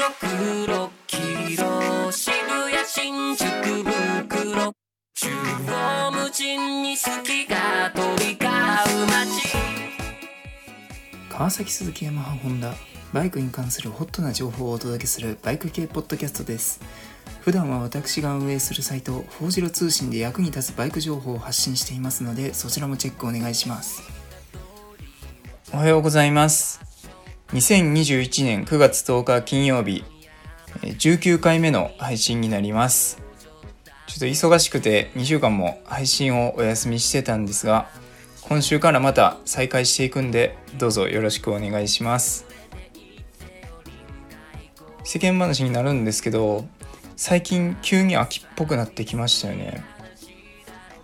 黒黒黄色渋谷新宿袋中央無尽に好きが飛び交う街川崎鈴木ヤマハホンダバイクに関するホットな情報をお届けするバイク系ポッドキャストです。普段は私が運営するサイト「フォージロ通信」で役に立つバイク情報を発信していますのでそちらもチェックお願いします。おはようございます2021年9月10日金曜日19回目の配信になります。ちょっと忙しくて2週間も配信をお休みしてたんですが今週からまた再開していくんでどうぞよろしくお願いします。世間話になるんですけど最近急に秋っぽくなってきましたよね。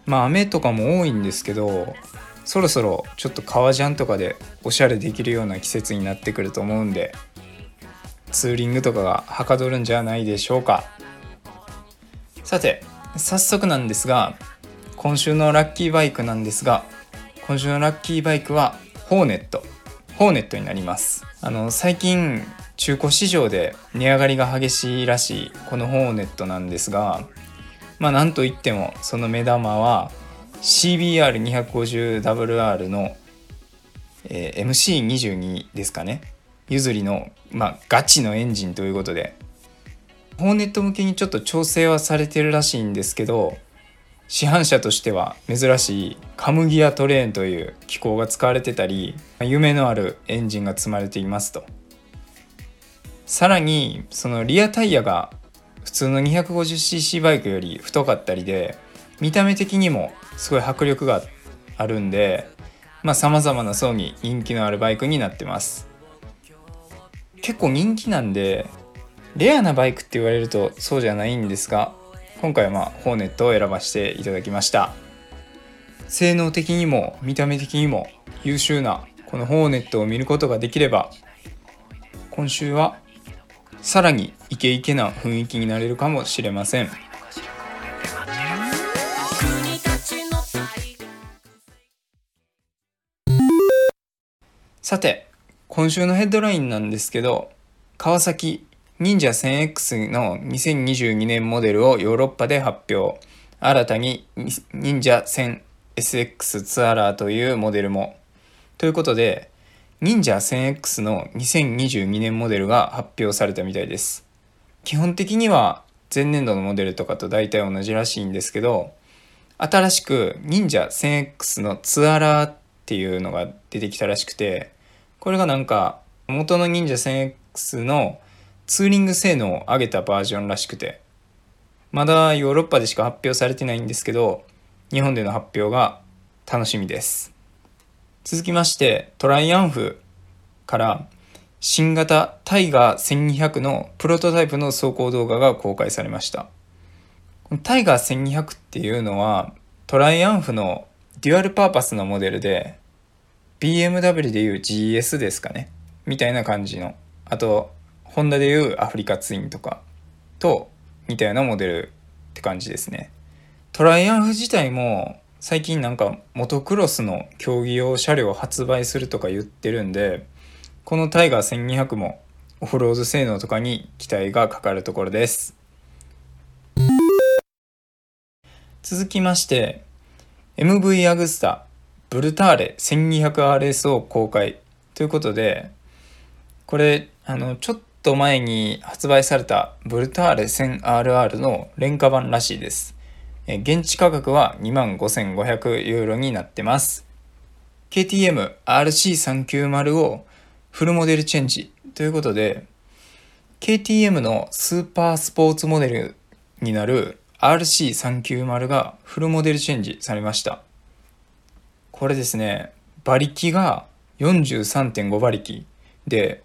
まあ雨とかも多いんですけどそろそろちょっと革ジャンとかでおしゃれできるような季節になってくると思うんでツーリングとかがはかどるんじゃないでしょうか。さて早速なんですが今週のラッキーバイクなんですが今週のラッキーバイクはホーネット。ホーネットになります。あの最近中古市場で値上がりが激しいらしいこのホーネットなんですがまあなんといってもその目玉は CBR250WR の、えー、MC22 ですかね。譲りの、まあ、ガチのエンジンということで。ホーネット向けにちょっと調整はされてるらしいんですけど市販車としては珍しいカムギアトレーンという機構が使われてたり夢のあるエンジンが積まれていますと。さらにそのリアタイヤが普通の 250cc バイクより太かったりで見た目的にもすごい迫力があるんでさまあ様々な層に人気のあるバイクになってます。結構人気なんでレアなバイクって言われるとそうじゃないんですが今回はまあホーネットを選ばせていただきました。性能的にも見た目的にも優秀なこのホーネットを見ることができれば今週はさらにイケイケな雰囲気になれるかもしれません。さて今週のヘッドラインなんですけど川崎忍者 1000X の2022年モデルをヨーロッパで発表。新たに忍者 1000SX ツアラーというモデルも。ということで、忍者 1000X の2022年モデルが発表されたみたいです。基本的には前年度のモデルとかと大体同じらしいんですけど、新しく忍者 1000X のツアラーっていうのが出てきたらしくて、これがなんか元の忍者 1000X のツーリング性能を上げたバージョンらしくて、まだヨーロッパでしか発表されてないんですけど、日本での発表が楽しみです。続きまして、トライアンフから新型タイガー1200のプロトタイプの走行動画が公開されました。タイガー1200っていうのはトライアンフのデュアルパーパスのモデルで BMW でいう GS ですかね。みたいな感じの。あとホンダでいうアフリカツインとか。と似たようなモデルって感じですね。トライアンフ自体も最近なんかモトクロスの競技用車両を発売するとか言ってるんでこのタイガー1200もオフロード性能とかに期待がかかるところです。続きまして MV アグスタブルターレ 1200RS を公開ということでこれあのちょっと前に発売されたブルターレ 1000RR の廉価版らしいです。現地価格は25,500ユーロになってます。KTM RC390 をフルモデルチェンジということで、KTM のスーパースポーツモデルになる RC390 がフルモデルチェンジされました。これですね、馬力が43.5馬力で、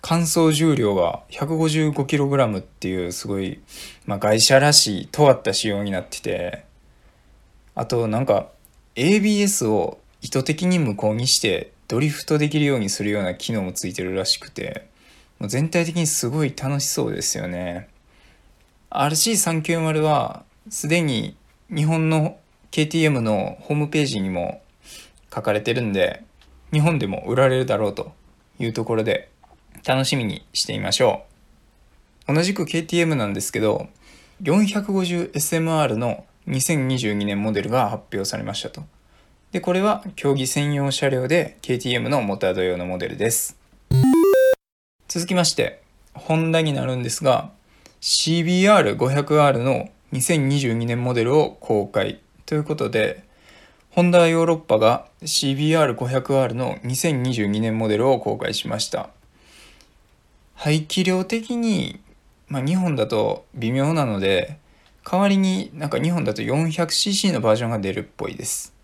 乾燥重量が 155kg っていうすごい、まあ、外車らしい尖った仕様になっててあとなんか ABS を意図的に無効にしてドリフトできるようにするような機能もついてるらしくてもう全体的にすごい楽しそうですよね。RC390 はすでに日本の KTM のホームページにも書かれてるんで日本でも売られるだろうというところで楽しみにしてみましょう。同じく KTM なんですけど 450SMR の2022年モデルが発表されましたとでこれは競技専用車両で KTM のモタード用のモデルです続きましてホンダになるんですが CBR500R の2022年モデルを公開ということでホンダヨーロッパが CBR500R の2022年モデルを公開しました。排気量的に、まあ、日本だと微妙なので代わりになんか日本だと 400cc のバージョンが出るっぽいです。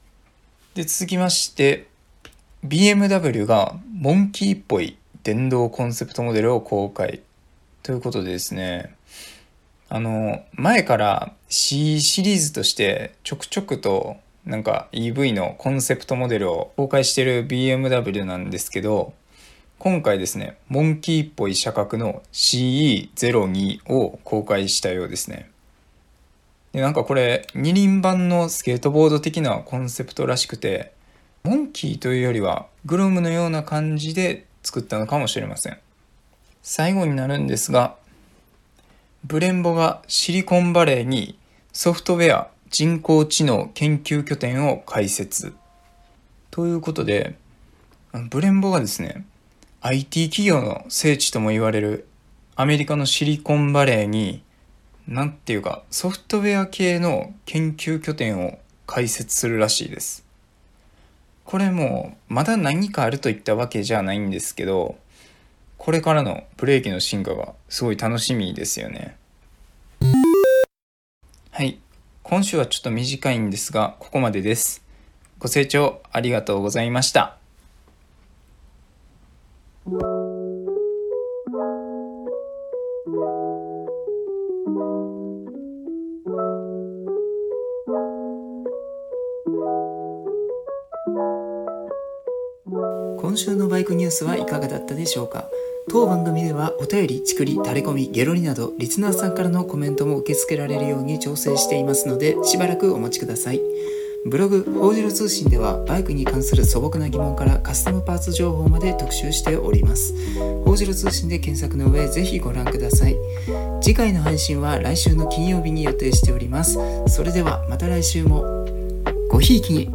で続きまして BMW がモンキーっぽい電動コンセプトモデルを公開。ということでですねあの前から C シリーズとしてちょくちょくとなんか EV のコンセプトモデルを公開してる BMW なんですけど今回ですねモンキーっぽい車格の CE02 を公開したようですね。でなんかこれ二輪版のスケートボード的なコンセプトらしくてモンキーというよりはグロムのような感じで作ったのかもしれません。最後になるんですがブレンボがシリコンバレーにソフトウェア人工知能研究拠点を開設。ということでブレンボがですね IT 企業の聖地とも言われるアメリカのシリコンバレーに何ていうかソフトウェア系の研究拠点を開設するらしいです。これもまだ何かあるといったわけじゃないんですけどこれからのブレーキの進化がすごい楽しみですよね。はい。今週はちょっと短いんですがここまでです。ご清聴ありがとうございました。今週のバイクニュースはいかがだったでしょうか？当番組ではお便り、ちくり、タレコミ、ゲロリなどリスナーさんからのコメントも受け付けられるように調整していますのでしばらくお待ちください。ブログ「報じる通信」ではバイクに関する素朴な疑問からカスタムパーツ情報まで特集しております。報じる通信で検索の上ぜひご覧ください。次回の配信は来週の金曜日に予定しております。それではまた来週も。ごひいきに。